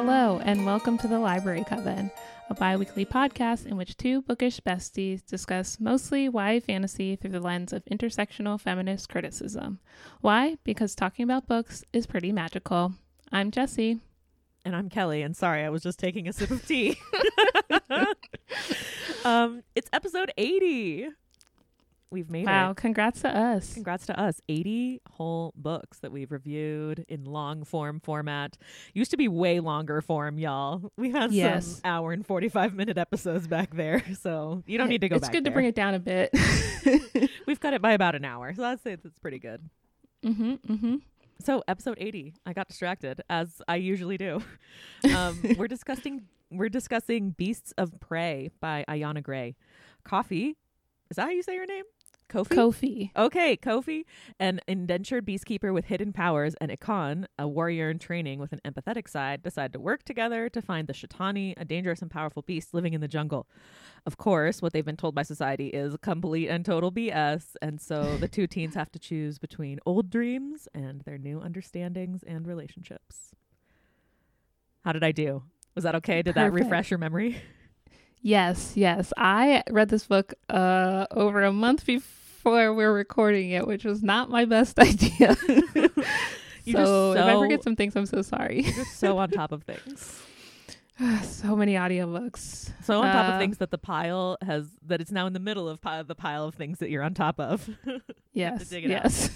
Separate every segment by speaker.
Speaker 1: Hello, and welcome to the Library Coven, a bi weekly podcast in which two bookish besties discuss mostly YA fantasy through the lens of intersectional feminist criticism. Why? Because talking about books is pretty magical. I'm Jessie.
Speaker 2: And I'm Kelly, and sorry, I was just taking a sip of tea. um, it's episode 80. We've made
Speaker 1: Wow,
Speaker 2: it.
Speaker 1: Wow, congrats to us.
Speaker 2: Congrats to us. 80 whole books that we've reviewed in long form format. Used to be way longer form, y'all. We had
Speaker 1: Yes.
Speaker 2: some hour and 45 minute episodes back there. So you don't need to go
Speaker 1: It's good to bring it down a bit.
Speaker 2: We've cut it by about an hour. So I'd say that's pretty good.
Speaker 1: mm-hmm, mm-hmm.
Speaker 2: So episode 80, I got distracted as I usually do. Um, we're discussing we're discussing Beasts of Prey by Ayana Gray. Coffee, is that how you say your name? Koffi.
Speaker 1: Koffi.
Speaker 2: okay, Koffi, an indentured beastkeeper with hidden powers, and Ekon, a warrior in training with an empathetic side, decide to work together to find the Shetani, a dangerous and powerful beast living in the jungle. Of course, what they've been told by society is complete and total BS, and so the two teens have to choose between old dreams and their new understandings and relationships. How did I do? Was that okay? Did that refresh your memory?
Speaker 1: Yes, yes. I read this book uh over a month before we're recording it, which was not my best idea.
Speaker 2: You just
Speaker 1: so if I forget some things, I'm so sorry.
Speaker 2: You're so on top of things.
Speaker 1: so many audiobooks.
Speaker 2: So on top
Speaker 1: Uh,
Speaker 2: of things that the pile has, that it's now in the middle of pi- the pile of things that you're on top of.
Speaker 1: Yes,
Speaker 2: dig it out.
Speaker 1: yes.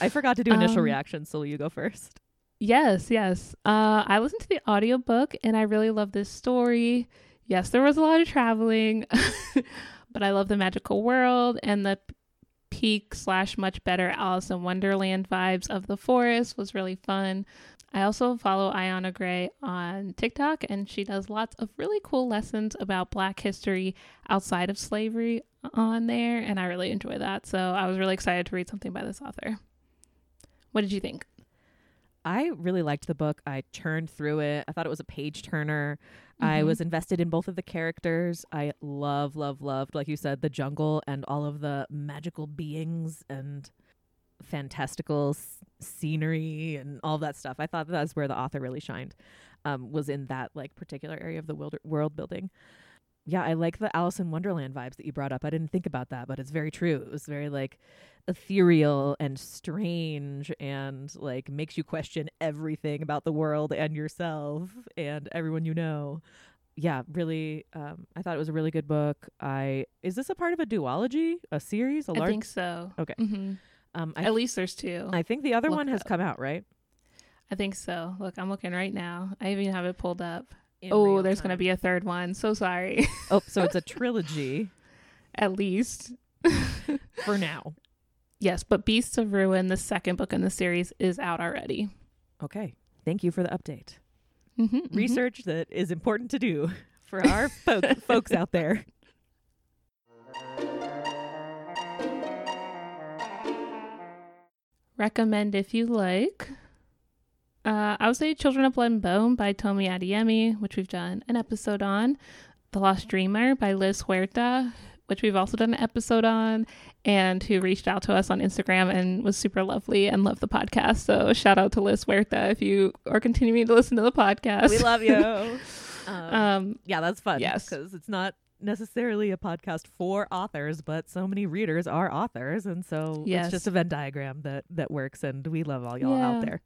Speaker 2: I forgot to do initial
Speaker 1: Um,
Speaker 2: reactions, so will you go first?
Speaker 1: Yes, yes. Uh, I listened to the audiobook and I really love this story. Yes, there was a lot of traveling, but I love the magical world and the peak slash much better Alice in Wonderland vibes of the forest was really fun. I also follow Ayana Gray on TikTok and she does lots of really cool lessons about Black history outside of slavery on there, and I really enjoy that. So I was really excited to read something by this author. What did you think?
Speaker 2: I really liked the book. I churned through it. I thought it was a page turner. I
Speaker 1: Mhm.
Speaker 2: was invested in both of the characters. I love, love, loved, like you said, the jungle and all of the magical beings and fantastical s- scenery and all that stuff. I thought that's where the author really shined. Um, was in that like particular area of the wilder- world building. Yeah, I like the Alice in Wonderland vibes that you brought up. I didn't think about that, but it's very true. It was very like ethereal and strange and like makes you question everything about the world and yourself and everyone you know. Yeah, really um I thought it was a really good book. I is this a part of a duology, a series, a large I
Speaker 1: think so.
Speaker 2: Okay.
Speaker 1: hmm
Speaker 2: um I
Speaker 1: At least there's two. I,
Speaker 2: think the other
Speaker 1: look
Speaker 2: one has
Speaker 1: up.
Speaker 2: come out, right?
Speaker 1: I think so. Look, I'm looking right now. I even have it pulled up.
Speaker 2: In
Speaker 1: oh, there's going to be a third one. So sorry.
Speaker 2: Oh, so it's a trilogy
Speaker 1: At least.
Speaker 2: for now.
Speaker 1: Yes, but Beasts of Ruin, the second book in the series, is out already.
Speaker 2: Okay. Thank you for the update.
Speaker 1: Mm-hmm,
Speaker 2: Research that is important to do for our folk, folks out there.
Speaker 1: Recommend if you like. Uh, I would say Children of Blood and Bone by Tomi Adeyemi, which we've done an episode on. The Lost Dreamer by Lizz Huerta, which we've also done an episode on, and who reached out to us on Instagram and was super lovely and loved the podcast. So shout out to Lizz Huerta if you are continuing to listen to the podcast.
Speaker 2: We love you. Um,
Speaker 1: Um,
Speaker 2: yeah, that's fun.
Speaker 1: yes.
Speaker 2: because it's not necessarily a podcast for authors, but so many readers are authors, and so
Speaker 1: Yes.
Speaker 2: it's just a Venn diagram that that works. And we love all y'all
Speaker 1: Yeah.
Speaker 2: out there.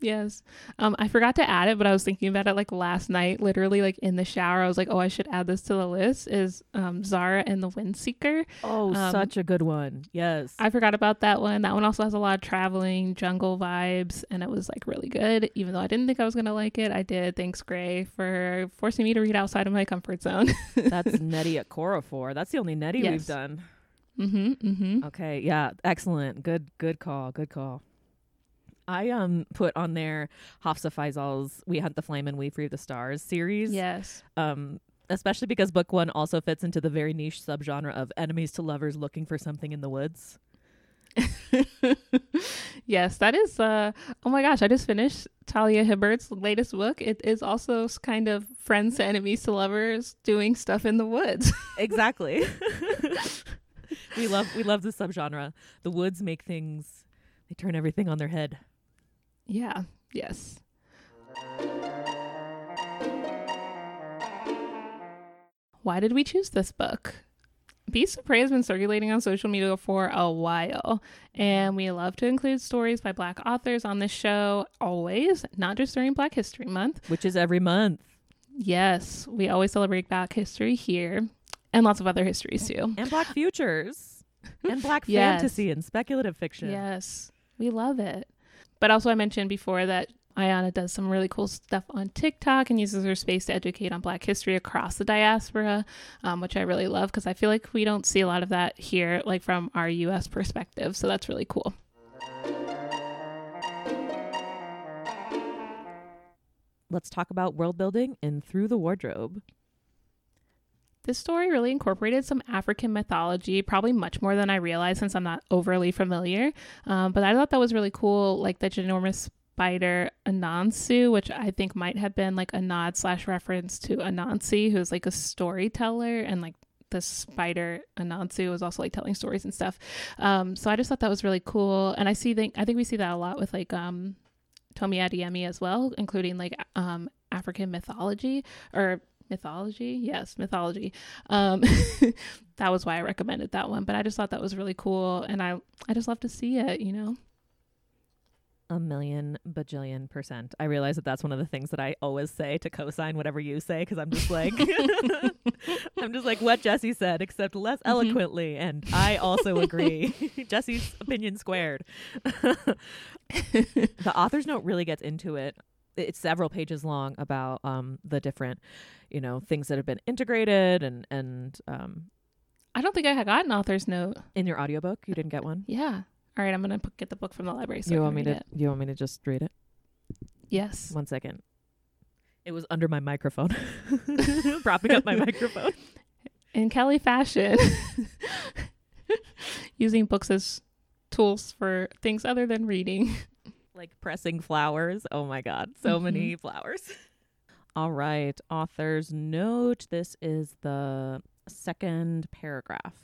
Speaker 1: Yes. Um, I forgot to add it, but I was thinking about it like last night, literally like in the shower. I was like, oh, I should add this to the list. Is um, Zahrah and the Windseeker.
Speaker 2: Oh,
Speaker 1: Um,
Speaker 2: such a good one. Yes.
Speaker 1: I forgot about that one. That one also has a lot of traveling jungle vibes, and it was like really good. Even though I didn't think I was gonna like it, I did. Thanks, Gray, for forcing me to read outside of my comfort zone.
Speaker 2: That's Nnedi Okorafor. That's the only Nettie
Speaker 1: Yes.
Speaker 2: we've done.
Speaker 1: mm-hmm. Mm-hmm.
Speaker 2: Okay, yeah, excellent. Good good call. Good call. I um put on there Hafsa Faizal's We Hunt the Flame and We Free the Stars series.
Speaker 1: Yes.
Speaker 2: Um especially because book 1 also fits into the very niche subgenre of enemies to lovers looking for something in the woods.
Speaker 1: yes, that is. Uh, oh my gosh, I just finished Talia Hibbert's latest book. It is also kind of friends to enemies to lovers doing stuff in the woods.
Speaker 2: Exactly. we love we love this subgenre. The woods make things they turn everything on their head.
Speaker 1: Yeah. Yes. Why did we choose this book? Beasts of Prey has been circulating on social media for a while, and we love to include stories by Black authors on this show always, not just during Black History Month.
Speaker 2: Which is every month.
Speaker 1: Yes, we always celebrate Black history here and lots of other histories too.
Speaker 2: And Black futures. and Black
Speaker 1: Yes.
Speaker 2: fantasy and speculative fiction.
Speaker 1: Yes, we love it. But also, I mentioned before that Ayana does some really cool stuff on TikTok and uses her space to educate on Black history across the diaspora, um, which I really love because I feel like we don't see a lot of that here, like from our US perspective. So that's really cool.
Speaker 2: Let's talk about world building in Through the Wardrobe.
Speaker 1: This story really incorporated some African mythology, probably much more than I realized since I'm not overly familiar. Um, but I thought that was really cool, like the ginormous spider Anansu, which I think might have been like a nod slash reference to Anansi, who's like a storyteller, and like the spider Anansu was also like telling stories and stuff. Um, so I just thought that was really cool, and I see think I think we see that a lot with like um, Tomi Adeyemi as well, including like um, African mythology or mythology yes mythology um that was why i recommended that one but i just thought that was really cool and i i just love to see it you know
Speaker 2: A million bajillion percent. I realize that that's one of the things that I always say to co-sign whatever you say because I'm just like, I'm just like what Jessie said, except less
Speaker 1: Mhm.
Speaker 2: eloquently, and I also agree. Jessie's opinion squared. the author's note really gets into it. It's several pages long about um the different, you know, things that have been integrated and and um
Speaker 1: i don't think i had got an author's note
Speaker 2: in your audiobook. You didn't get one.
Speaker 1: yeah all right i'm gonna put, get the book from the library so
Speaker 2: you want me to?
Speaker 1: it.
Speaker 2: You want me to just read it?
Speaker 1: yes
Speaker 2: One second. It was under my microphone, propping up my microphone.
Speaker 1: in kelly fashion using books as tools for things other than reading
Speaker 2: Like pressing flowers. Oh my God, so mm-hmm. many flowers. All right, author's note. This is the second paragraph.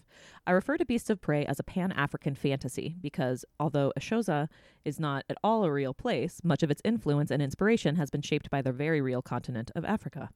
Speaker 2: I refer to Beasts of Prey as a pan African fantasy because, although Ashoza is not at all a real place, much of its influence and inspiration has been shaped by the very real continent of Africa.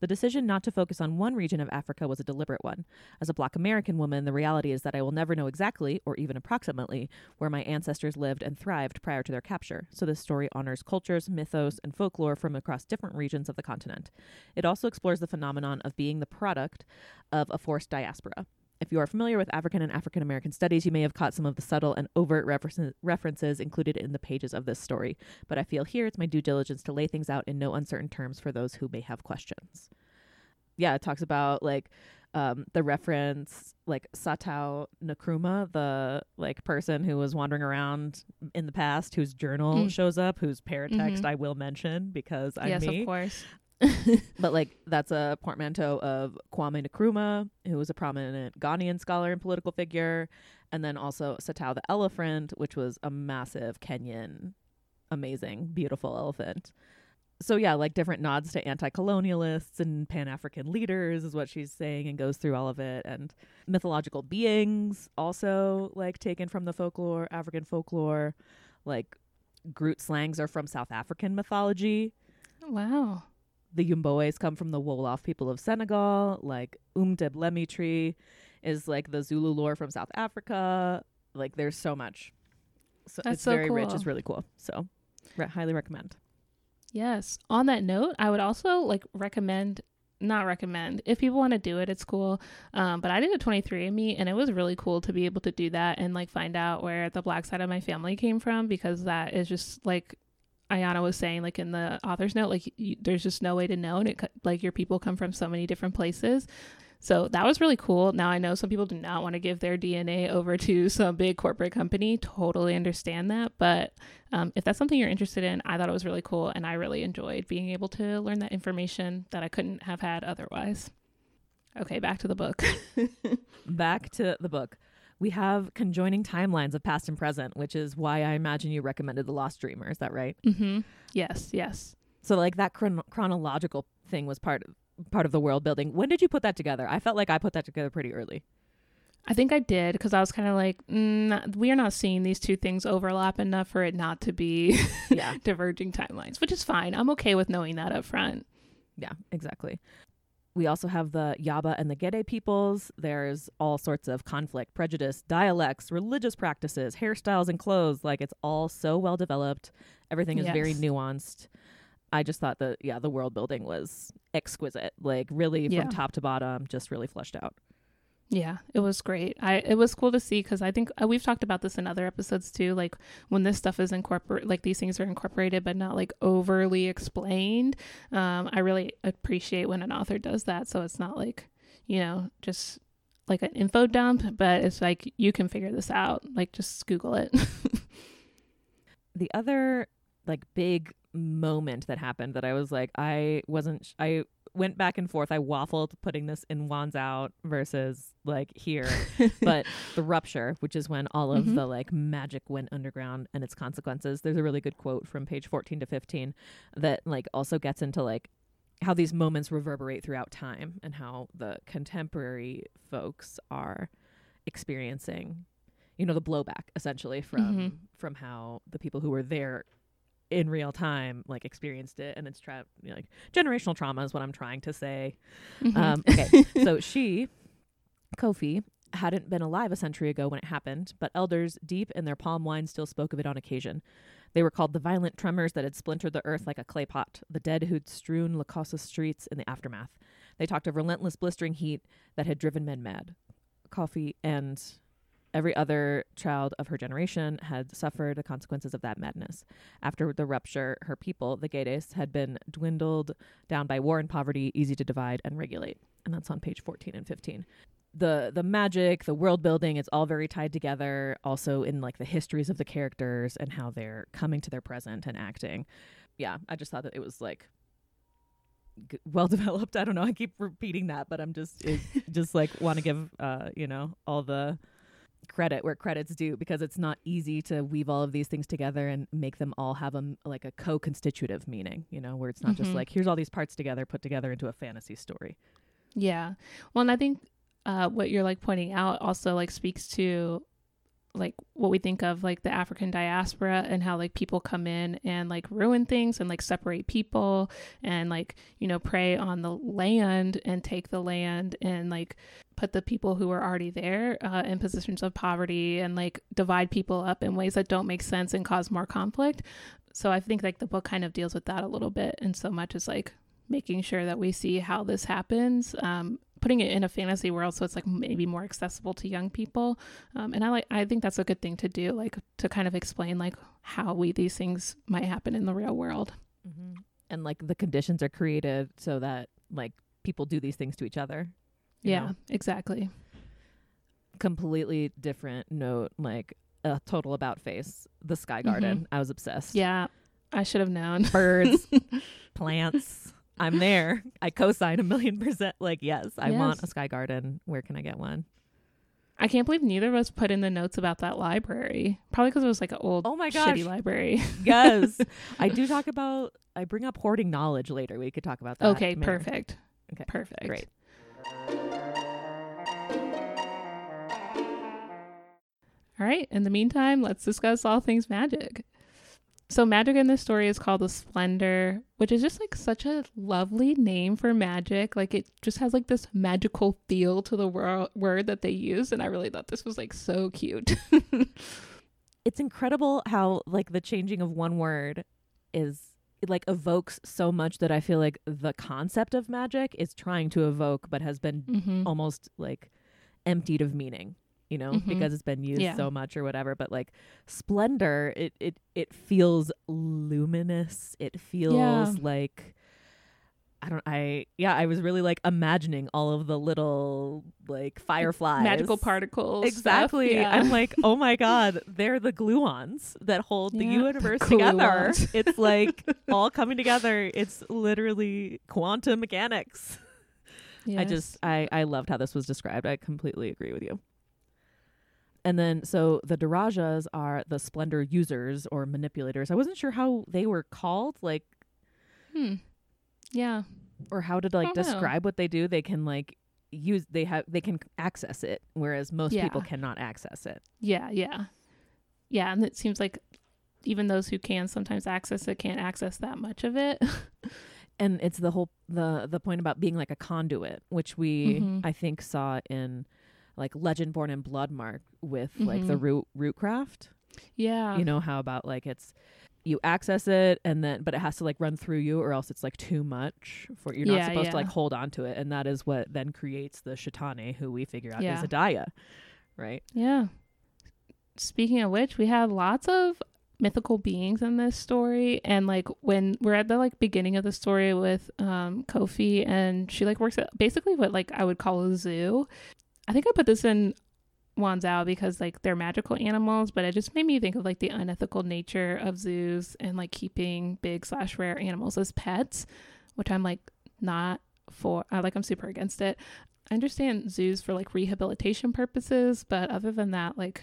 Speaker 2: The decision not to focus on one region of Africa was a deliberate one. As a black American woman, the reality is that I will never know exactly, or even approximately, where my ancestors lived and thrived prior to their capture, so this story honors cultures, mythos, and folklore from across different regions of the continent. It also explores the phenomenon of being the product of a forced diaspora. If you are familiar with African and African American studies, you may have caught some of the subtle and overt references, references included in the pages of this story, but I feel here it's my due diligence to lay things out in no uncertain terms for those who may have questions. Yeah, it talks about like um, the reference like Satao Nkrumah, the like person who was wandering around in the past, whose journal
Speaker 1: Mm.
Speaker 2: shows up, whose paratext
Speaker 1: Mhm.
Speaker 2: I will mention because I'm
Speaker 1: yes
Speaker 2: me.
Speaker 1: of course
Speaker 2: But like that's a portmanteau of Kwame Nkrumah, who was a prominent Ghanaian scholar and political figure, and then also Satao the elephant, which was a massive Kenyan, amazing, beautiful elephant. So yeah, like different nods to anti-colonialists and Pan-African leaders is what she's saying, and goes through all of it, and mythological beings also like taken from the folklore, African folklore, like Grootslangs are from South African mythology.
Speaker 1: Wow
Speaker 2: the Yumboes come from the Wolof people of Senegal. Like Umdhlebi tree is like the Zulu lore from South Africa. Like there's so much. So
Speaker 1: That's
Speaker 2: it's
Speaker 1: so
Speaker 2: very rich. It's really cool. So re- highly recommend.
Speaker 1: Yes. On that note, I would also like recommend, not recommend, if people want to do it, it's cool. Um, but I did a 23andMe and it was really cool to be able to do that and like find out where the black side of my family came from because that is just like Ayana was saying, like in the author's note, like you, there's just no way to know. And it like your people come from so many different places. So that was really cool. Now I know some people do not want to give their DNA over to some big corporate company. Totally understand that. But um, if that's something you're interested in, I thought it was really cool. And I really enjoyed being able to learn that information that I couldn't have had otherwise. Okay, back to the book.
Speaker 2: Back to the book. We have conjoining timelines of past and present, which is why I imagine you recommended The Lost Dreamer. Is that right?
Speaker 1: mm-hmm. Yes, yes.
Speaker 2: So like that chron- chronological thing was part part of the world building. When did you put that together? I felt like I put that together pretty early.
Speaker 1: I think I did because I was kind of like, mm, we are not seeing these two things overlap enough for it not to be
Speaker 2: Yeah.
Speaker 1: diverging timelines, which is fine. I'm okay with knowing that up front.
Speaker 2: Yeah, exactly. We also have the Yaba and the Gede peoples. There's all sorts of conflict, prejudice, dialects, religious practices, hairstyles, and clothes. Like it's all so well developed. Everything is very nuanced. I just thought that, yeah, the world building was exquisite. Like really
Speaker 1: Yeah.
Speaker 2: from top to bottom, just really fleshed out.
Speaker 1: Yeah, it was great. I it was cool to see because I think uh, we've talked about this in other episodes too. Like when this stuff is incorporate, like these things are incorporated but not like overly explained. Um, I really appreciate when an author does that. So it's not like you know just like an info dump, but it's like you can figure this out. Like just Google it.
Speaker 2: the other like big moment that happened that I was like I wasn't sh- I went back and forth I waffled putting this in Wands out versus like here but the rupture which is when all of
Speaker 1: Mhm.
Speaker 2: the like magic went underground and its consequences there's a really good quote from page 14 to 15 that like also gets into like how these moments reverberate throughout time and how the contemporary folks are experiencing you know the blowback essentially from
Speaker 1: Mhm.
Speaker 2: from how the people who were there in real time like experienced it and it's tra- you know, like generational trauma is what i'm trying to say.
Speaker 1: Mhm.
Speaker 2: um, okay so she koffi hadn't been alive a century ago when it happened but elders deep in their palm wine still spoke of it on occasion. They were called the violent tremors that had splintered the earth like a clay pot the dead who'd strewn Lkossa's streets in the aftermath. They talked of relentless blistering heat that had driven men mad. Koffi and every other child of her generation had suffered the consequences of that madness after the rupture, her people, the Gedes, had been dwindled down by war and poverty, easy to divide and regulate. And that's on page 14 and 15. The the magic, the world building, it's all very tied together, also in like the histories of the characters and how they're coming to their present and acting. Yeah, I just thought that it was like g- well developed. I don't know. I keep repeating that, but I'm just just like want to give uh, you know, all the credit where credit's due because it's not easy to weave all of these things together and make them all have a like a co-constitutive meaning you know where it's not just
Speaker 1: Mhm.
Speaker 2: like here's all these parts together put together into a fantasy story
Speaker 1: Yeah. Well, and I think uh, what you're like pointing out also like speaks to like what we think of like the African diaspora and how like people come in and like ruin things and like separate people and like you know prey on the land and take the land and like put the people who are already there uh, in positions of poverty and like divide people up in ways that don't make sense and cause more conflict. So I think like the book kind of deals with that a little bit and so much as like making sure that we see how this happens um, putting it in a fantasy world so it's like maybe more accessible to young people um, and i like i think that's a good thing to do like to kind of explain like how we these things might happen in the real world
Speaker 2: mm-hmm. and like the conditions are created so that like people do these things to each other
Speaker 1: yeah
Speaker 2: know?
Speaker 1: exactly.
Speaker 2: Completely different note like a total about face the sky mm-hmm. garden. I was obsessed.
Speaker 1: Yeah i should have known.
Speaker 2: Birds plants i'm there. I co-sign a million percent like yes i want a sky garden. Where can i get one?
Speaker 1: I can't believe neither of us put in the notes about that library. Probably because it was like an old
Speaker 2: Oh my gosh.
Speaker 1: shitty library.
Speaker 2: Yes. I do talk about i bring up hoarding knowledge later. We could talk about that
Speaker 1: okay
Speaker 2: more.
Speaker 1: perfect.
Speaker 2: Okay,
Speaker 1: perfect.
Speaker 2: great.
Speaker 1: All right. In the meantime, let's discuss all things magic. So, magic in this story is called the Splendor, which is just like such a lovely name for magic. Like, it just has like this magical feel to the wor- word that they use. And I really thought this was like so cute.
Speaker 2: it's incredible how like the changing of one word is it like evokes so much that i feel like the concept of magic is trying to evoke but has been
Speaker 1: mm-hmm.
Speaker 2: almost like emptied of meaning you know
Speaker 1: Mhm.
Speaker 2: because it's been used
Speaker 1: Yeah.
Speaker 2: so much or whatever but like splendor it it it feels luminous it feels
Speaker 1: Yeah.
Speaker 2: like i don't i yeah i was really like imagining all of the little like fireflies
Speaker 1: Magical particles. stuff.
Speaker 2: exactly
Speaker 1: Yeah.
Speaker 2: i'm like oh my god they're the gluons that hold the universe
Speaker 1: the
Speaker 2: together it's like all coming together it's literally quantum mechanics I just I I loved how this was described. I completely agree with you. And then so the Darajas are the splendor users or manipulators. I wasn't sure how they were called, like
Speaker 1: Hmm. Yeah.
Speaker 2: or how to like
Speaker 1: don't know.
Speaker 2: describe what they do. They can like use they have they can access it whereas most
Speaker 1: Yeah.
Speaker 2: people cannot access it
Speaker 1: Yeah, yeah. Yeah, and it seems like even those who can sometimes access it can't access that much of it.
Speaker 2: and it's the whole the the point about being like a conduit which we
Speaker 1: Mhm.
Speaker 2: i think saw in like Legendborn and bloodmark with like the
Speaker 1: Mhm.
Speaker 2: root craft
Speaker 1: yeah.
Speaker 2: you know how about like it's you access it and then but it has to like run through you or else it's like too much for you're not
Speaker 1: Yeah,
Speaker 2: supposed to like hold on to it and that is what then creates the shetani who we figure out
Speaker 1: Yeah.
Speaker 2: is Adiah right
Speaker 1: Yeah. Speaking of which, we have lots of mythical beings in this story and like when we're at the like beginning of the story with um Koffi and she like works at basically what like I would call a zoo. I think I put this in Wands Out because like they're magical animals, but it just made me think of like the unethical nature of zoos and like keeping big slash rare animals as pets, which I'm like not for. I like I'm super against it. I understand zoos for like rehabilitation purposes, but other than that, like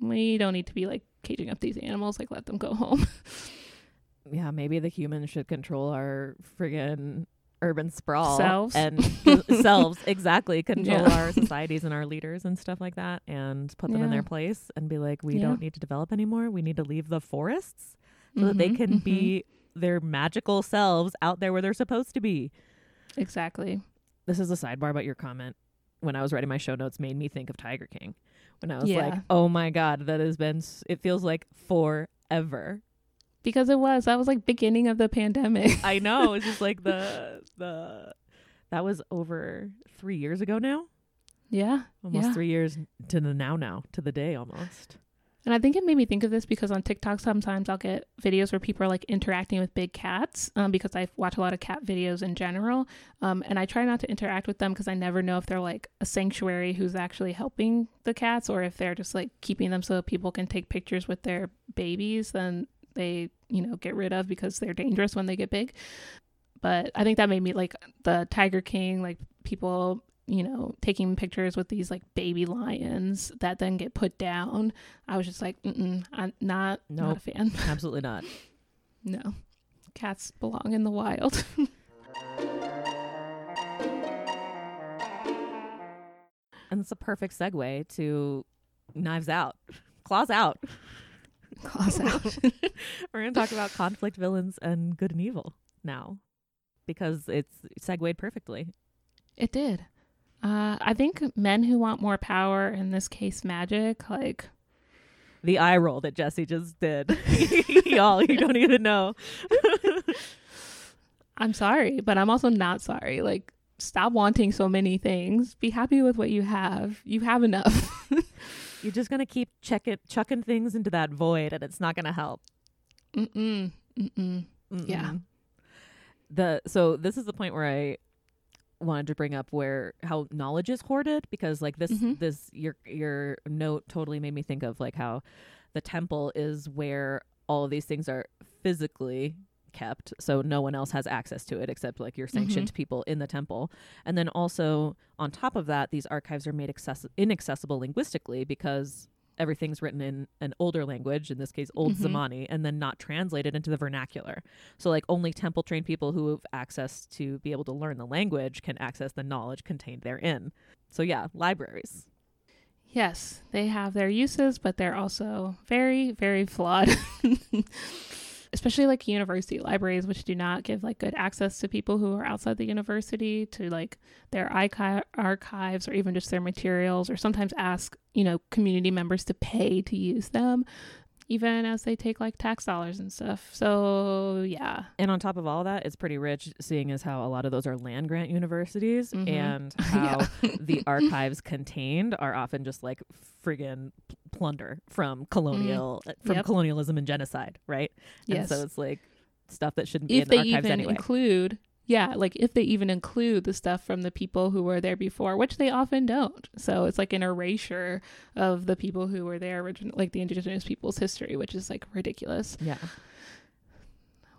Speaker 1: we don't need to be like caging up these animals. Like let them go home.
Speaker 2: yeah maybe the humans should control our friggin urban sprawl
Speaker 1: Selves.
Speaker 2: and selves exactly control
Speaker 1: Yeah.
Speaker 2: our societies and our leaders and stuff like that and put them in their place and be like we
Speaker 1: Yeah.
Speaker 2: don't need to develop anymore we need to leave the forests so that they
Speaker 1: Mhm,
Speaker 2: can
Speaker 1: mhm.
Speaker 2: be their magical selves out there where they're supposed to be
Speaker 1: exactly.
Speaker 2: this is a sidebar about your comment when I was writing my show notes made me think of Tiger King. When I was like, "Oh my god, that has been s- it feels like forever."
Speaker 1: Because it was that was like beginning of the pandemic.
Speaker 2: I know, it's just like the the that was over 3 years ago now.
Speaker 1: yeah.
Speaker 2: Almost
Speaker 1: Yeah.
Speaker 2: 3 years to the now now, to the day almost.
Speaker 1: And I think it made me think of this because on TikTok sometimes I'll get videos where people are like interacting with big cats um, because I watch a lot of cat videos in general. Um, and I try not to interact with them because I never know if they're like a sanctuary who's actually helping the cats or if they're just like keeping them so people can take pictures with their babies. Then they, you know, get rid of because they're dangerous when they get big. But I think that made me like the Tiger King, like people you know, taking pictures with these like baby lions that then get put down. I was just like, Mm-mm, I'm not not
Speaker 2: Nope.
Speaker 1: a fan.
Speaker 2: Absolutely not.
Speaker 1: No, cats belong in the wild.
Speaker 2: And it's a perfect segue to Knives Out. Claws Out.
Speaker 1: Claws out.
Speaker 2: We're going to talk about conflict villains and good and evil now because it's segued perfectly.
Speaker 1: it did. Uh, I think men who want more power, in this case, magic, like
Speaker 2: The eye roll that Jessie just did. Y'all, you don't even know.
Speaker 1: I'm sorry, but I'm also not sorry. Like, stop wanting so many things. Be happy with what you have. You have enough.
Speaker 2: You're just going to keep checking, chucking things into that void and it's not going to help.
Speaker 1: Mm-mm. Mm-mm. Yeah.
Speaker 2: Mm-mm. The so this is the point where I wanted to bring up where how knowledge is hoarded because like this
Speaker 1: Mhm.
Speaker 2: this your your note totally made me think of like how the temple is where all of these things are physically kept so no one else has access to it except like your sanctioned people in the temple. And then also on top of that these archives are made access- inaccessible linguistically because everything's written in an older language in this case old
Speaker 1: Mhm.
Speaker 2: zamani and then not translated into the vernacular. So like only temple trained people who have access to be able to learn the language can access the knowledge contained therein. So yeah libraries.
Speaker 1: Yes, they have their uses, but they're also very, very flawed. Especially like university libraries, which do not give like good access to people who are outside the university to like their archi- archives or even just their materials, or sometimes ask, you know, community members to pay to use them, even as they take like tax dollars and stuff. So, yeah.
Speaker 2: And on top of all that, it's pretty rich, seeing as how a lot of those are land grant universities
Speaker 1: Mhm.
Speaker 2: and how
Speaker 1: Yeah.
Speaker 2: the archives contained are often just like friggin' plunder from colonial uh, from
Speaker 1: Yep.
Speaker 2: colonialism and genocide, right?
Speaker 1: Yes.
Speaker 2: And so it's like stuff that shouldn't be
Speaker 1: if
Speaker 2: in
Speaker 1: they
Speaker 2: archives
Speaker 1: even
Speaker 2: anyway.
Speaker 1: include yeah like if they even include the stuff from the people who were there before which they often don't so it's like an erasure of the people who were there originally like the indigenous people's history which is like ridiculous
Speaker 2: yeah.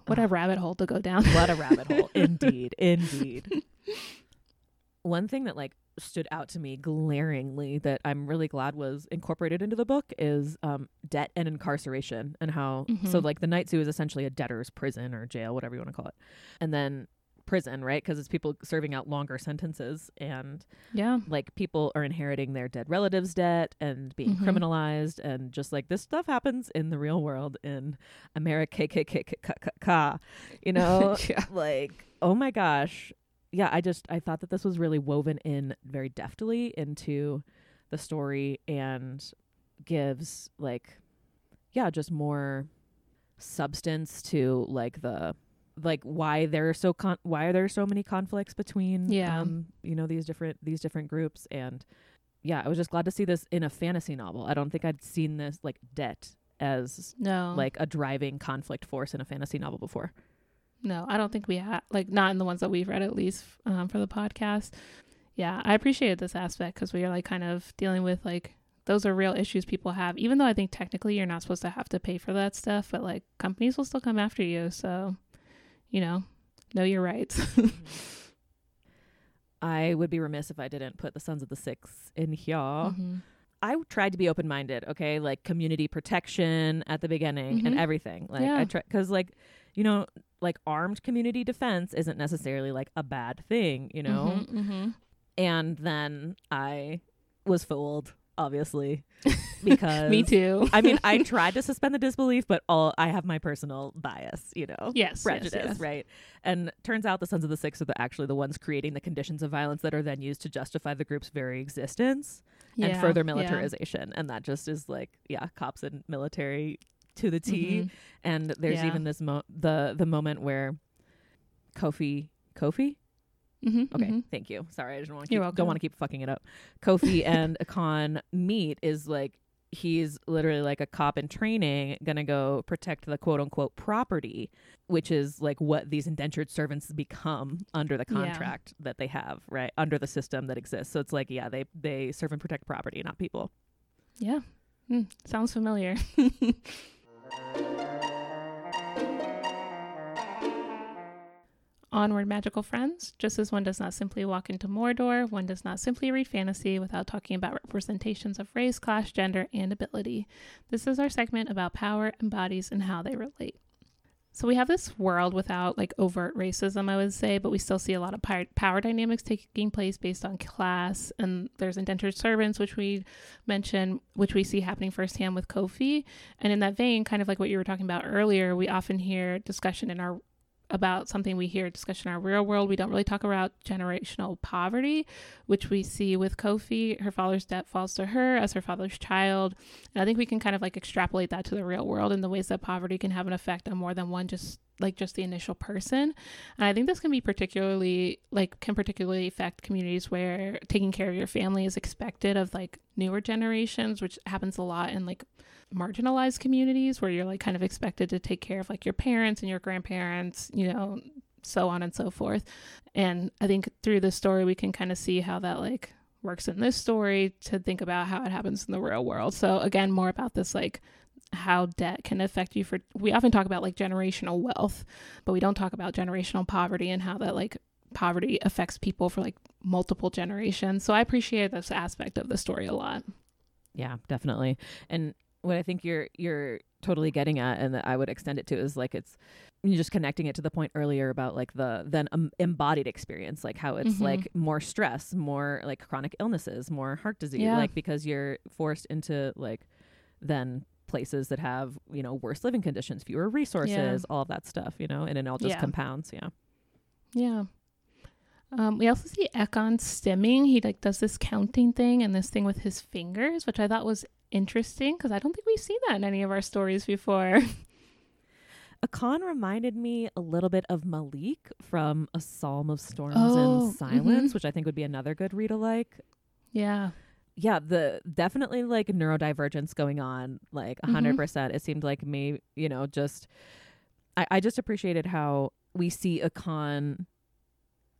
Speaker 1: what a rabbit hole to go down
Speaker 2: What a rabbit hole. Indeed. Indeed. One thing that like stood out to me glaringly that I'm really glad was incorporated into the book is um, debt and incarceration and how so
Speaker 1: Mhm.
Speaker 2: like the night zoo is essentially a debtor's prison or jail, whatever you want to call it. And then prison, right? Because it's people serving out longer sentences and
Speaker 1: Yeah.
Speaker 2: like people are inheriting their dead relatives' debt and being
Speaker 1: Mhm.
Speaker 2: criminalized and just like this stuff happens in the real world in America, you know,
Speaker 1: yeah.
Speaker 2: like oh my gosh, yeah. I just I thought that this was really woven in very deftly into the story and gives like yeah just more substance to like the like why there are so con- why are there so many conflicts between
Speaker 1: Yeah.
Speaker 2: um you know these different these different groups and yeah i was just glad to see this in a fantasy novel i don't think i'd seen this like debt as
Speaker 1: No.
Speaker 2: like a driving conflict force in a fantasy novel before
Speaker 1: No, I don't think we have, like, not in the ones that we've read at least um, for the podcast. Yeah, I appreciated this aspect because we are like kind of dealing with like those are real issues people have, even though I think technically you're not supposed to have to pay for that stuff, but like companies will still come after you. So, you know, know your rights.
Speaker 2: i would be remiss if i didn't put the sons of the six in here
Speaker 1: Mhm.
Speaker 2: I tried to be open minded, okay? Like community protection at the beginning and
Speaker 1: Mhm.
Speaker 2: everything. Like
Speaker 1: Yeah.
Speaker 2: I try cuz like you know, like armed community defense isn't necessarily like a bad thing, you know?
Speaker 1: Mhm, mhm.
Speaker 2: And then I was fooled, obviously, because
Speaker 1: Me too.
Speaker 2: I mean, I tried to suspend the disbelief, but all I have my personal bias, you know.
Speaker 1: yes,
Speaker 2: Prejudice,
Speaker 1: yes, yes.
Speaker 2: right? And turns out the Sons of the Six are the, actually the ones creating the conditions of violence that are then used to justify the group's very existence and
Speaker 1: Yeah,
Speaker 2: further
Speaker 1: yeah.
Speaker 2: militarization. And that just is like, yeah, cops and military to the T.
Speaker 1: Mhm.
Speaker 2: And there's
Speaker 1: Yeah.
Speaker 2: even this mo- the the moment where Koffi Koffi
Speaker 1: Mhm,
Speaker 2: Okay,
Speaker 1: mhm.
Speaker 2: thank you. Sorry, I just want to keep, don't want to keep fucking it up. Koffi and Ekon meet is like he's literally like a cop in training gonna go protect the quote unquote property, which is like what these indentured servants become under the
Speaker 1: Yeah.
Speaker 2: contract that they have, right? Under the system that exists. So it's like, yeah, they they serve and protect property, not people.
Speaker 1: Yeah. Mm, sounds familiar. Onward, magical friends. Just as one does not simply walk into Mordor, one does not simply read fantasy without talking about representations of race, class, gender, and ability. This is our segment about power and bodies and how they relate. So we have this world without like overt racism, I would say, but we still see a lot of power dynamics taking place based on class. And there's indentured servants, which we mentioned, which we see happening firsthand with Koffi. And in that vein, kind of like what you were talking about earlier, we often hear discussion in our about something we hear discussion in our real world. We don't really talk about generational poverty, which we see with Koffi. Her father's debt falls to her as her father's child. And I think we can kind of like extrapolate that to the real world in the ways that poverty can have an effect on more than one just like just the initial person. And I think this can be particularly like can particularly affect communities where taking care of your family is expected of like newer generations, which happens a lot in like marginalized communities where you're like kind of expected to take care of like your parents and your grandparents, you know, so on and so forth. And I think through this story we can kind of see how that like works in this story to think about how it happens in the real world. So again, more about this like how debt can affect you for we often talk about like generational wealth, but we don't talk about generational poverty and how that like poverty affects people for like multiple generations. So I appreciate this aspect of the story a lot.
Speaker 2: Yeah, definitely. And what I think you're you're totally getting at, and that I would extend it to, is like it's you're just connecting it to the point earlier about like the then um, embodied experience, like how it's
Speaker 1: Mhm.
Speaker 2: like more stress, more like chronic illnesses, more heart disease,
Speaker 1: Yeah.
Speaker 2: like because you're forced into like then places that have you know worse living conditions, fewer resources, all of that stuff, you know, and it all just compounds. Yeah.
Speaker 1: Yeah. Um, we also see Ekon stimming. He like does this counting thing and this thing with his fingers, which I thought was interesting because I don't think we've seen that in any of our stories before.
Speaker 2: Ekon reminded me a little bit of Malik from A Psalm of Storms
Speaker 1: Oh,
Speaker 2: and Silence,
Speaker 1: mhm.
Speaker 2: which I think would be another good read alike.
Speaker 1: yeah.
Speaker 2: Yeah the definitely like neurodivergence going on like a
Speaker 1: Mhm.
Speaker 2: 100 percent it seemed like me you know just I, I just appreciated how we see Ekon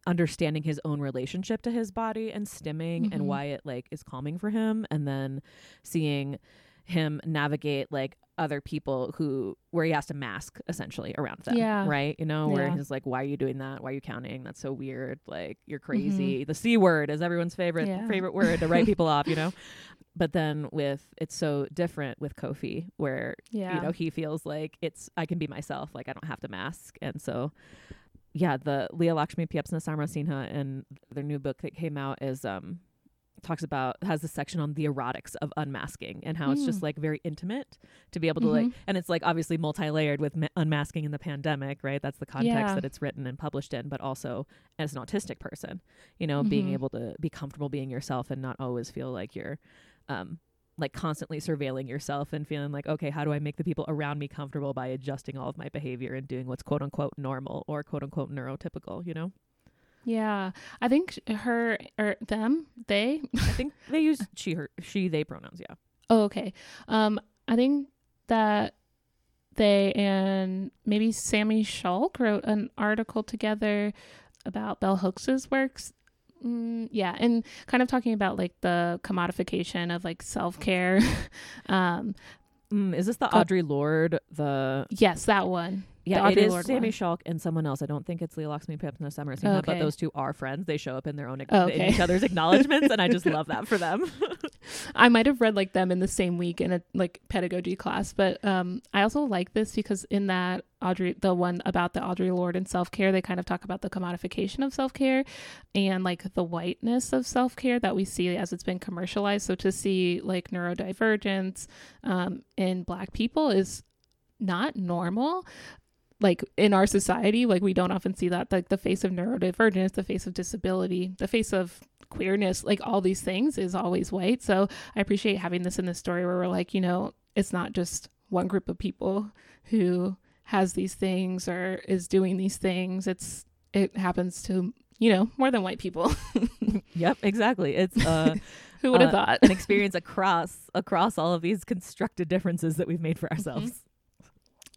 Speaker 2: understanding his own relationship to his body and stimming
Speaker 1: Mhm.
Speaker 2: and why it like is calming for him and then seeing him navigate like other people who where he has to mask essentially around them
Speaker 1: Yeah.
Speaker 2: right you know where
Speaker 1: Yeah.
Speaker 2: he's like why are you doing that why are you counting that's so weird like you're crazy the c word is everyone's favorite
Speaker 1: Mm-hmm. Yeah.
Speaker 2: favorite word to write people off you know but then with it's so different with koffi where
Speaker 1: Yeah.
Speaker 2: you know he feels like it's i can be myself like i don't have to mask and so yeah, the Leah Lakshmi Piepzna Samarasinha and their new book that came out is um talks about has a section on the erotics of unmasking and how it's just
Speaker 1: Mm.
Speaker 2: like very intimate to be able to like
Speaker 1: Mhm.
Speaker 2: and it's like obviously multi-layered with ma- unmasking in the pandemic right that's the context
Speaker 1: Yeah.
Speaker 2: that it's written and published in but also as an autistic person you know being
Speaker 1: Mhm.
Speaker 2: able to be comfortable being yourself and not always feel like you're um like constantly surveilling yourself and feeling like okay how do i make the people around me comfortable by adjusting all of my behavior and doing what's quote unquote normal or quote unquote neurotypical you know
Speaker 1: Yeah. I think her or them, they.
Speaker 2: i think they use she her she they pronouns yeah
Speaker 1: Oh, okay. Um, I think that they and maybe Sami Schalk wrote an article together about Bell Hooks's works. Mm, yeah, and kind of talking about like the commodification of like self care. um,
Speaker 2: mm, is this the audre lorde the
Speaker 1: yes, that one.
Speaker 2: Yeah, it is
Speaker 1: Lorde
Speaker 2: Sami
Speaker 1: one.
Speaker 2: Schalk and someone else. I don't think it's Leah Lakshmi Piepzna Samarasinha, but those two are friends. They show up in their own
Speaker 1: Oh,
Speaker 2: in each other's acknowledgments, and I just love that for them.
Speaker 1: I might have read like them in the same week in a like pedagogy class, but um I also like this because in that Audre the one about the Audre Lorde and self-care, they kind of talk about the commodification of self-care and like the whiteness of self-care that we see as it's been commercialized. So to see like neurodivergence um in black people is not normal like in our society like we don't often see that like the face of neurodivergence the face of disability the face of queerness like all these things is always white. So i appreciate having this in the story where we're like you know it's not just one group of people who has these things or is doing these things. It's it happens to you know more than white people.
Speaker 2: Yep, exactly. It's uh,
Speaker 1: who would have
Speaker 2: Uh,
Speaker 1: thought?
Speaker 2: an experience across across all of these constructed differences that we've made for ourselves.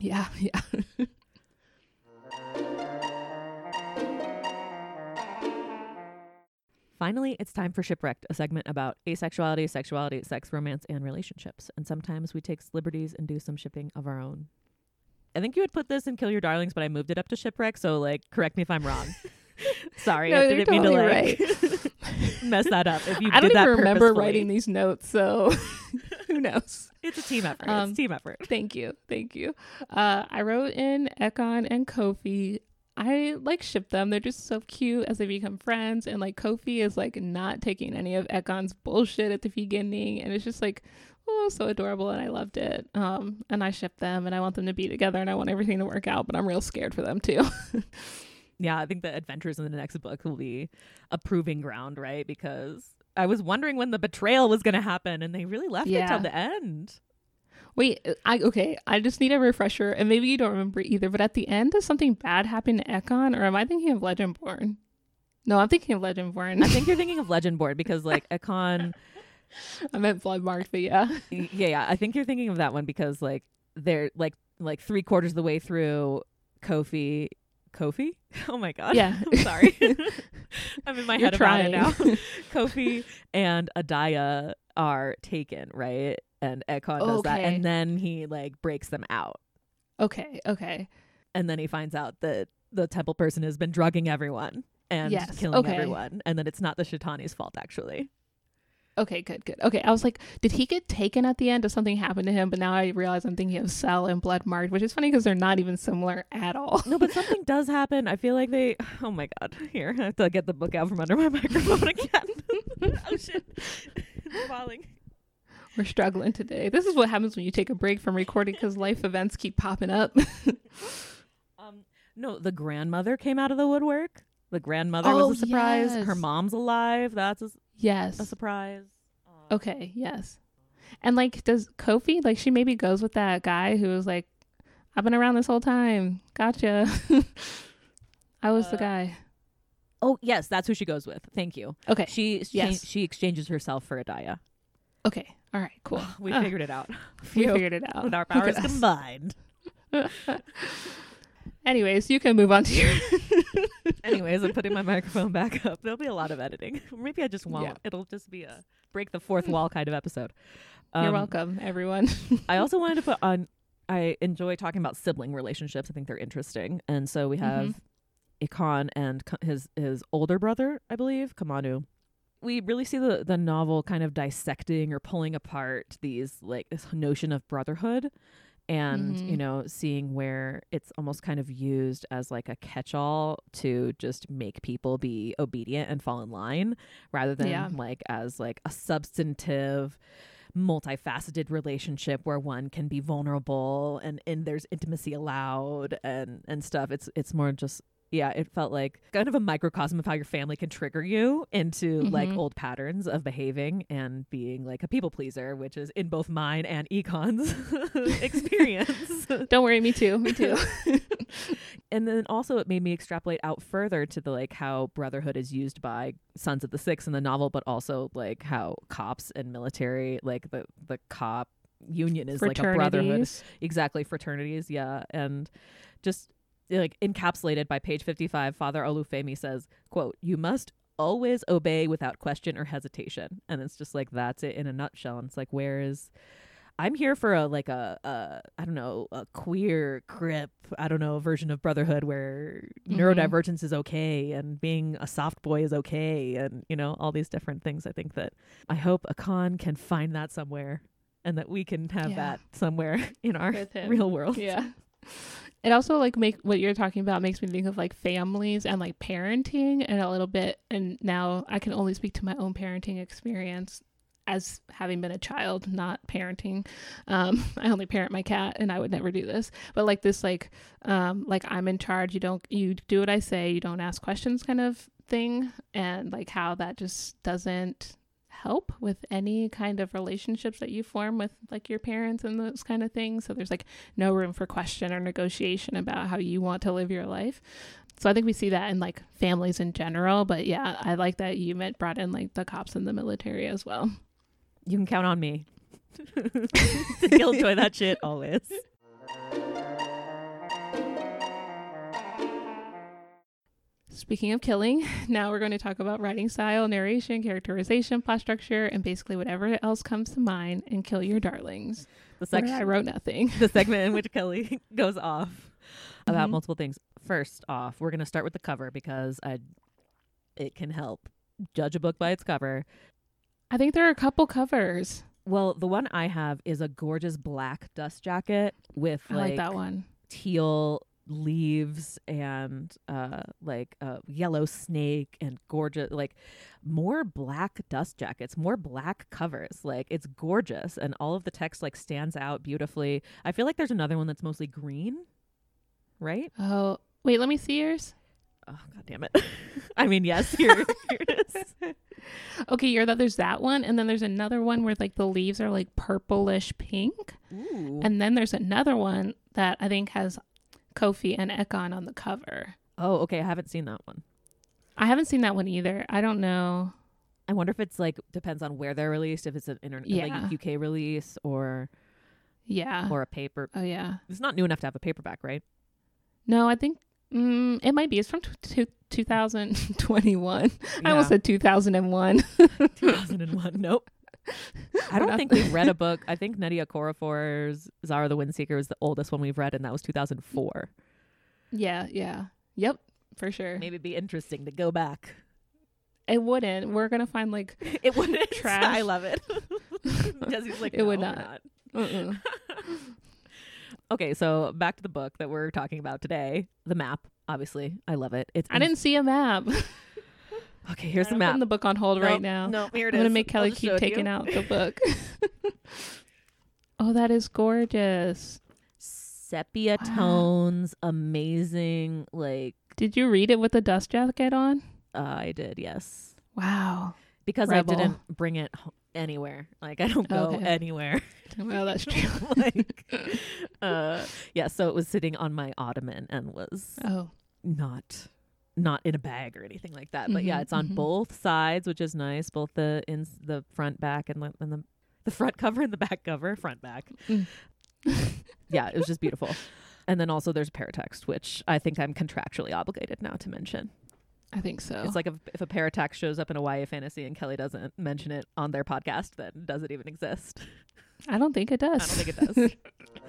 Speaker 1: yeah yeah
Speaker 2: Finally, it's time for Shipwrecked, a segment about asexuality, sexuality, sex, romance, and relationships. And sometimes we take liberties and do some shipping of our own. I think you would put this in Kill Your Darlings, but I moved it up to Shipwreck, so like correct me if I'm wrong. Sorry,
Speaker 1: No,
Speaker 2: I didn't mean to
Speaker 1: totally
Speaker 2: like mess that up. If you
Speaker 1: i don't even remember writing these notes so who knows
Speaker 2: It's a team effort.
Speaker 1: Um,
Speaker 2: it's team effort.
Speaker 1: Thank you. Thank you. Uh, I wrote in Ekon and Koffi. I like ship them. They're just so cute as they become friends. And like Koffi is like not taking any of Ekon's bullshit at the beginning. And it's just like, oh, so adorable. And I loved it. Um, and I ship them and I want them to be together and I want everything to work out, but I'm real scared for them too.
Speaker 2: Yeah, I think the adventures in the next book will be a proving ground, right? Because I was wondering when the betrayal was going to happen, and they really left it till the end.
Speaker 1: Wait, I okay. I just need a refresher, and maybe you don't remember either. But at the end, does something bad happen to Ekon, or am I thinking of Legendborn? No, I'm thinking of Legendborn.
Speaker 2: I think you're thinking of Legendborn because, like, Ekon.
Speaker 1: I meant Bloodmark, but yeah.
Speaker 2: yeah, yeah, I think you're thinking of that one because, like, they're like like three quarters of the way through Koffi. Koffi? Oh my god.
Speaker 1: Yeah.
Speaker 2: I'm sorry. I'm in my
Speaker 1: You're
Speaker 2: head about it now. Koffi and Adiah are taken, right? And Ekon does that, and then he like breaks them out.
Speaker 1: Okay, okay.
Speaker 2: and then he finds out that the temple person has been drugging everyone and
Speaker 1: Yes,
Speaker 2: killing
Speaker 1: okay.
Speaker 2: everyone and that it's not the Shetani's fault actually.
Speaker 1: Okay, good, good. Okay, I was like, did he get taken at the end? Does something happen to him? But now I realize I'm thinking of Cell and Blood Marked, which is funny because they're not even similar at all.
Speaker 2: No, but something does happen. I feel like they oh my god. Here, I have to get the book out from under my microphone again. oh shit. It's falling.
Speaker 1: We're struggling today. This is what happens when you take a break from recording because life events keep popping up.
Speaker 2: Um no, the grandmother came out of the woodwork. The grandmother
Speaker 1: Oh,
Speaker 2: was a surprise. Her mom's alive. That's a,
Speaker 1: yes, a
Speaker 2: surprise. Um,
Speaker 1: Okay, yes. And like, does Koffi, like, she maybe goes with that guy who was like, I've been around this whole time. Gotcha. I was the
Speaker 2: Uh,
Speaker 1: guy.
Speaker 2: Oh, yes, that's who she goes with. Thank you.
Speaker 1: Okay.
Speaker 2: She
Speaker 1: Yes.
Speaker 2: she exchanges herself for Adiah.
Speaker 1: Okay. All right. Cool.
Speaker 2: We
Speaker 1: Ah,
Speaker 2: figured it out.
Speaker 1: we
Speaker 2: Phew.
Speaker 1: figured it out.
Speaker 2: with our powers combined.
Speaker 1: Anyways, you can move on to your.
Speaker 2: Anyways, I'm putting my microphone back up. There'll be a lot of editing. Maybe I just won't.
Speaker 1: Yeah.
Speaker 2: It'll just be a break the fourth wall kind of episode.
Speaker 1: You're
Speaker 2: Um,
Speaker 1: welcome, everyone.
Speaker 2: I also wanted to put on. I enjoy talking about sibling relationships. I think they're interesting, and so we have Ekon and his his older brother, I believe, Kamau. We really see the the novel kind of dissecting or pulling apart these like this notion of brotherhood and you
Speaker 1: Mhm.
Speaker 2: know seeing where it's almost kind of used as like a catch-all to just make people be obedient and fall in line rather than
Speaker 1: Yeah.
Speaker 2: like as like a substantive multifaceted relationship where one can be vulnerable and and there's intimacy allowed and and stuff it's it's more just yeah it felt like kind of a microcosm of how your family can trigger you into like
Speaker 1: Mhm.
Speaker 2: old patterns of behaving and being like a people pleaser which is in both mine and Ekon's experience
Speaker 1: Don't worry, me too. Me too.
Speaker 2: and then also it made me extrapolate out further to the like how brotherhood is used by sons of the six in the novel but also like how cops and military like the the cop union is like a brotherhood exactly fraternities yeah and just like encapsulated by page 55 father olufemi says quote you must always obey without question or hesitation and it's just like that's it in a nutshell and it's like where is i'm here for a like a, a i don't know a queer crip i don't know version of brotherhood where
Speaker 1: Mhm.
Speaker 2: neurodivergence is okay and being a soft boy is okay and you know all these different things i think that i hope Ekon can find that somewhere and that we can have
Speaker 1: Yeah.
Speaker 2: that somewhere in our real world
Speaker 1: Yeah. It also like make what you're talking about makes me think of like families and like parenting and a little bit and now I can only speak to my own parenting experience as having been a child not parenting. Um i only parent my cat and i would never do this. But like this like um like i'm in charge you don't you do what i say you don't ask questions kind of thing and like how that just doesn't help with any kind of relationships that you form with like your parents and those kind of things so there's like no room for question or negotiation about how you want to live your life so I think we see that in like families in general, but yeah, I like that you meant brought in like the cops and the military as well.
Speaker 2: You can count on me to killjoy that shit always.
Speaker 1: Speaking of killing, now we're going to talk about writing style, narration, characterization, plot structure, and basically whatever else comes to mind and kill your darlings.
Speaker 2: The section
Speaker 1: I wrote nothing.
Speaker 2: the segment in which Kelly goes off about
Speaker 1: Mhm.
Speaker 2: multiple things. First off, we're going to start with the cover because I it can help judge a book by its cover.
Speaker 1: I think there are a couple covers.
Speaker 2: Well, the one I have is a gorgeous black dust jacket with
Speaker 1: I like that one.
Speaker 2: teal leaves and uh like a yellow snake and gorgeous like more black dust jackets more black covers like it's gorgeous and all of the text like stands out beautifully i feel like there's another one that's mostly green right
Speaker 1: Oh, wait, let me see yours.
Speaker 2: oh god damn it i mean yes here, here it is
Speaker 1: Okay, you're that there's that one, and then there's another one where like the leaves are like purplish pink.
Speaker 2: Ooh.
Speaker 1: And then there's another one that I think has Koffi and Ekon on the cover.
Speaker 2: oh okay i haven't seen that one
Speaker 1: I haven't seen that one either. I don't know.
Speaker 2: i wonder if it's like depends on where they're released if it's an internet
Speaker 1: Yeah.
Speaker 2: like uk release or
Speaker 1: Yeah.
Speaker 2: or a paper
Speaker 1: oh yeah.
Speaker 2: it's not new enough to have a paperback right
Speaker 1: No, I think mm, it might be. It's from t- t- 2021. I almost said 2001.
Speaker 2: 2001. Nope. I don't think we've read a book. I think Nnedi Okorafor's Zahrah the Windseeker was the oldest one we've read, and that was 2004.
Speaker 1: yeah, yeah. Yep, for sure.
Speaker 2: Maybe it'd be interesting to go back.
Speaker 1: It wouldn't. We're going to find like
Speaker 2: It wouldn't.
Speaker 1: Trash.
Speaker 2: I love it. Jessie's like,
Speaker 1: It would
Speaker 2: "No, we're
Speaker 1: not." uh-uh.
Speaker 2: okay, so back to the book that we're talking about today. The map, obviously. I love it. It's
Speaker 1: I didn't see a map.
Speaker 2: Okay, here's the
Speaker 1: I'm
Speaker 2: map.
Speaker 1: putting the book on hold right now.
Speaker 2: No, here it
Speaker 1: I'm
Speaker 2: is.
Speaker 1: gonna make Kelly keep
Speaker 2: show it to
Speaker 1: taking
Speaker 2: you.
Speaker 1: out the book. oh, that is gorgeous.
Speaker 2: sepia
Speaker 1: Wow.
Speaker 2: tones, amazing. Like
Speaker 1: Did you read it with the dust jacket on?
Speaker 2: uh, I did, yes.
Speaker 1: Wow.
Speaker 2: because
Speaker 1: Rebel.
Speaker 2: I didn't bring it ho- anywhere. Like I don't go
Speaker 1: Okay.
Speaker 2: anywhere.
Speaker 1: Well, that's true.
Speaker 2: like, uh, yeah. So it was sitting on my ottoman and was
Speaker 1: Oh,
Speaker 2: not not in a bag or anything like that. But yeah,
Speaker 1: Mhm,
Speaker 2: it's on
Speaker 1: mhm.
Speaker 2: both sides, which is nice. Both the in the front, back, and the and the the front cover and the back cover, front back.
Speaker 1: Mm.
Speaker 2: yeah, it was just beautiful. And then also there's paratext, which I think I'm contractually obligated now to mention.
Speaker 1: I think so.
Speaker 2: It's like if, if a paratext shows up in a YA fantasy and Kelly doesn't mention it on their podcast, then does it even exist?
Speaker 1: I don't think it does.
Speaker 2: I don't think it does.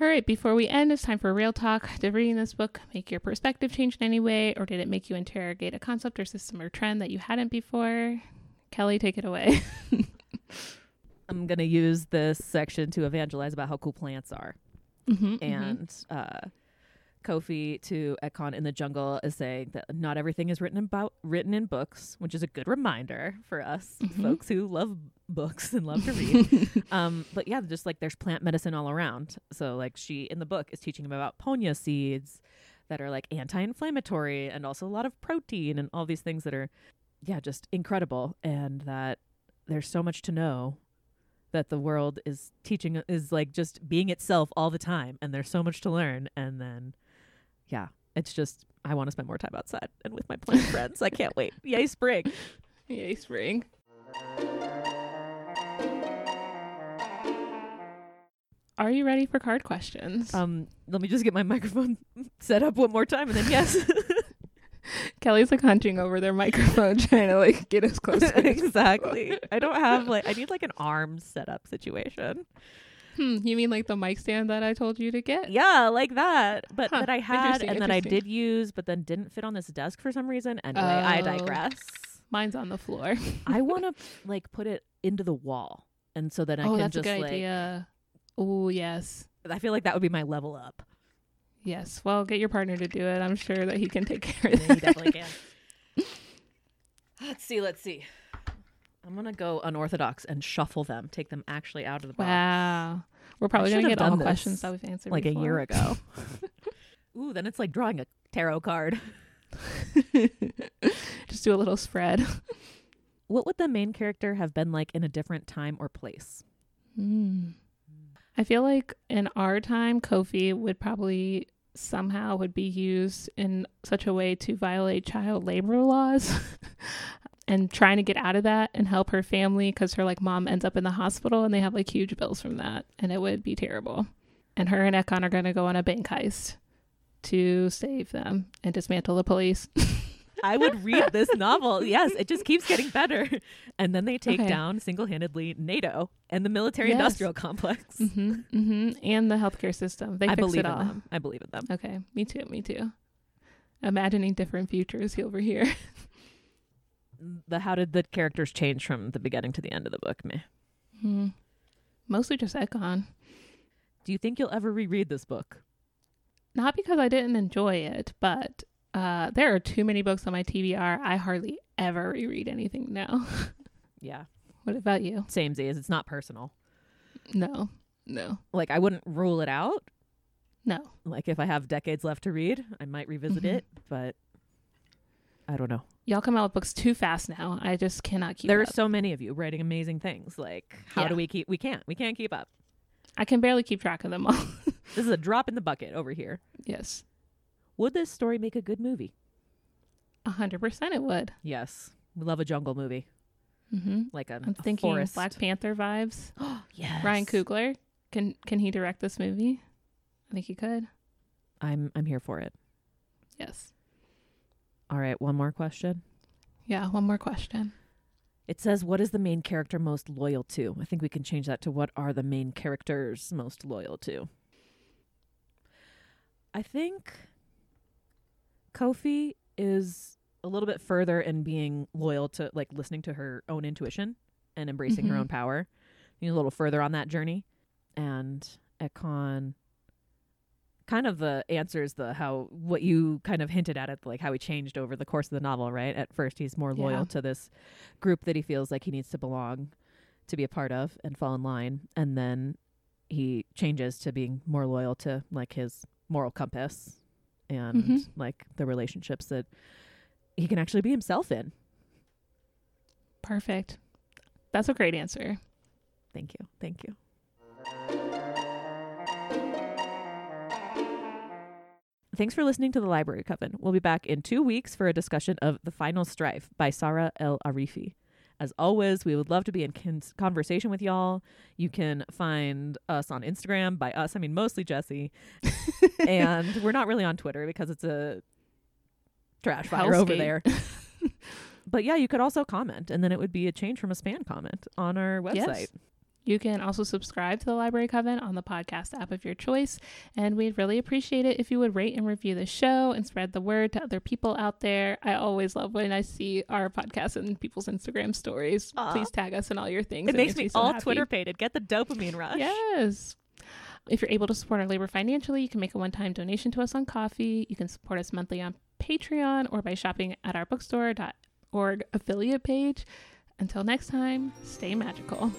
Speaker 1: All right, before we end, it's time for real talk. Did reading this book make your perspective change in any way, or did it make you interrogate a concept or system or trend that you hadn't before? Kelly, take it away.
Speaker 2: I'm gonna use this section to evangelize about how cool plants are.
Speaker 1: Mm-hmm,
Speaker 2: and uh, Koffi to Ekon in the jungle is saying that not everything is written about written in books, which is a good reminder for us
Speaker 1: Mhm.
Speaker 2: folks who love books and love to read. um, but yeah, just like there's plant medicine all around. So like she in the book is teaching him about ponya seeds that are like anti-inflammatory and also a lot of protein and all these things that are yeah just incredible and that there's so much to know that the world is teaching is like just being itself all the time and there's so much to learn and then yeah it's just i want to spend more time outside and with my plant friends i can't wait yay spring
Speaker 1: Yay, spring. Are you ready for card questions?
Speaker 2: um let me just get my microphone set up one more time and then yes
Speaker 1: Kelly's like hunching over their microphone, trying to like get as close. to it.
Speaker 2: exactly i don't have like i need like an arm setup situation
Speaker 1: Hmm, you mean like the mic stand that I told you to get?
Speaker 2: yeah like that but
Speaker 1: Huh,
Speaker 2: that i had and that i did use but then didn't fit on this desk for some reason anyway i
Speaker 1: Oh.
Speaker 2: digress
Speaker 1: Mine's on the floor.
Speaker 2: i want to like put it into the wall and so that i
Speaker 1: oh,
Speaker 2: can
Speaker 1: that's a
Speaker 2: just
Speaker 1: good
Speaker 2: like
Speaker 1: idea. Oh, yes.
Speaker 2: i feel like that would be my level up
Speaker 1: Yes. Well, get your partner to do it. I'm sure that he can take care of
Speaker 2: Yeah, he definitely can. let's see, let's see. I'm gonna go unorthodox and shuffle them, take them actually out of the box.
Speaker 1: Wow. We're probably going to get all
Speaker 2: this,
Speaker 1: questions that we've answered
Speaker 2: like a year ago. Ooh, then it's like drawing a tarot card.
Speaker 1: Just do a little spread.
Speaker 2: What would the main character have been like in a different time or place?
Speaker 1: Mm. I feel like in our time, Koffi would probably somehow would be used in such a way to violate child labor laws and trying to get out of that and help her family because her like mom ends up in the hospital and they have like huge bills from that and it would be terrible. And her and Ekon are going to go on a bank heist to save them and dismantle the police.
Speaker 2: I would read this novel. Yes, it just keeps getting better. And then they take
Speaker 1: Okay.
Speaker 2: down single handedly NATO and the military industrial complex.
Speaker 1: hmm hmm And the healthcare system. They
Speaker 2: I
Speaker 1: fix
Speaker 2: believe
Speaker 1: it
Speaker 2: in
Speaker 1: all.
Speaker 2: them. I believe in them.
Speaker 1: Okay, me too, me too. Imagining different futures over here.
Speaker 2: The how did the characters change from the beginning to the end of the book, me?
Speaker 1: Hmm. Mostly just Ekon.
Speaker 2: Do you think you'll ever reread this book?
Speaker 1: Not because I didn't enjoy it, but uh, there are too many books on my TBR. I hardly ever reread anything now.
Speaker 2: Yeah.
Speaker 1: what about you?
Speaker 2: Same as it's not personal.
Speaker 1: No, no,
Speaker 2: Like I wouldn't rule it out.
Speaker 1: no.
Speaker 2: Like if I have decades left to read, I might revisit
Speaker 1: Mhm.
Speaker 2: it, but I don't know.
Speaker 1: Y'all come out with books too fast now. I just cannot keep
Speaker 2: there
Speaker 1: up.
Speaker 2: are so many of you writing amazing things. Like how
Speaker 1: Yeah.
Speaker 2: do we keep we can't. We can't keep up.
Speaker 1: I can barely keep track of them all.
Speaker 2: This is a drop in the bucket over here.
Speaker 1: yes,
Speaker 2: Would this story make a good movie?
Speaker 1: a hundred percent it would.
Speaker 2: Yes. We love a jungle movie.
Speaker 1: hmm
Speaker 2: Like a,
Speaker 1: I'm
Speaker 2: a
Speaker 1: thinking
Speaker 2: forest.
Speaker 1: Black Panther vibes.
Speaker 2: yes.
Speaker 1: Ryan Coogler. Can can he direct this movie? I think he could.
Speaker 2: I'm I'm here for it.
Speaker 1: Yes.
Speaker 2: All right, one more question.
Speaker 1: Yeah. One more question.
Speaker 2: It says, What is the main character most loyal to? I think we can change that to what are the main characters most loyal to? I think Koffi is a little bit further in being loyal to like listening to her own intuition and embracing her
Speaker 1: Mhm.
Speaker 2: own power. He's a little further on that journey. And Ekon kind of the answers the how what you kind of hinted at it like how he changed over the course of the novel right at first he's more loyal
Speaker 1: Yeah.
Speaker 2: to this group that he feels like he needs to belong to be a part of and fall in line and then he changes to being more loyal to like his moral compass and
Speaker 1: Mhm.
Speaker 2: like the relationships that he can actually be himself in
Speaker 1: Perfect. That's a great answer.
Speaker 2: thank you thank you Thanks for listening to the Library Coven. We'll be back in two weeks for a discussion of The Final Strife by Saara El-Arifi. As always, we would love to be in conversation with y'all. You can find us on Instagram. By us, I mean mostly Jessie. and we're not really on Twitter because it's a trash fire over there. but yeah, you could also comment, and then it would be a change from a spam comment on our website.
Speaker 1: Yes. You can also subscribe to the Library Coven on the podcast app of your choice, and we'd really appreciate it if you would rate and review the show and spread the word to other people out there. I always love when I see our podcast in people's Instagram stories.
Speaker 2: Aw.
Speaker 1: Please tag us in all your things.
Speaker 2: It, makes me
Speaker 1: so
Speaker 2: all
Speaker 1: happy.
Speaker 2: Twitter pated. Get the dopamine rush.
Speaker 1: Yes. If you're able to support our labor financially, you can make a one time donation to us on Ko-fi. You can support us monthly on Patreon or by shopping at our bookstore.org affiliate page. Until next time, stay magical.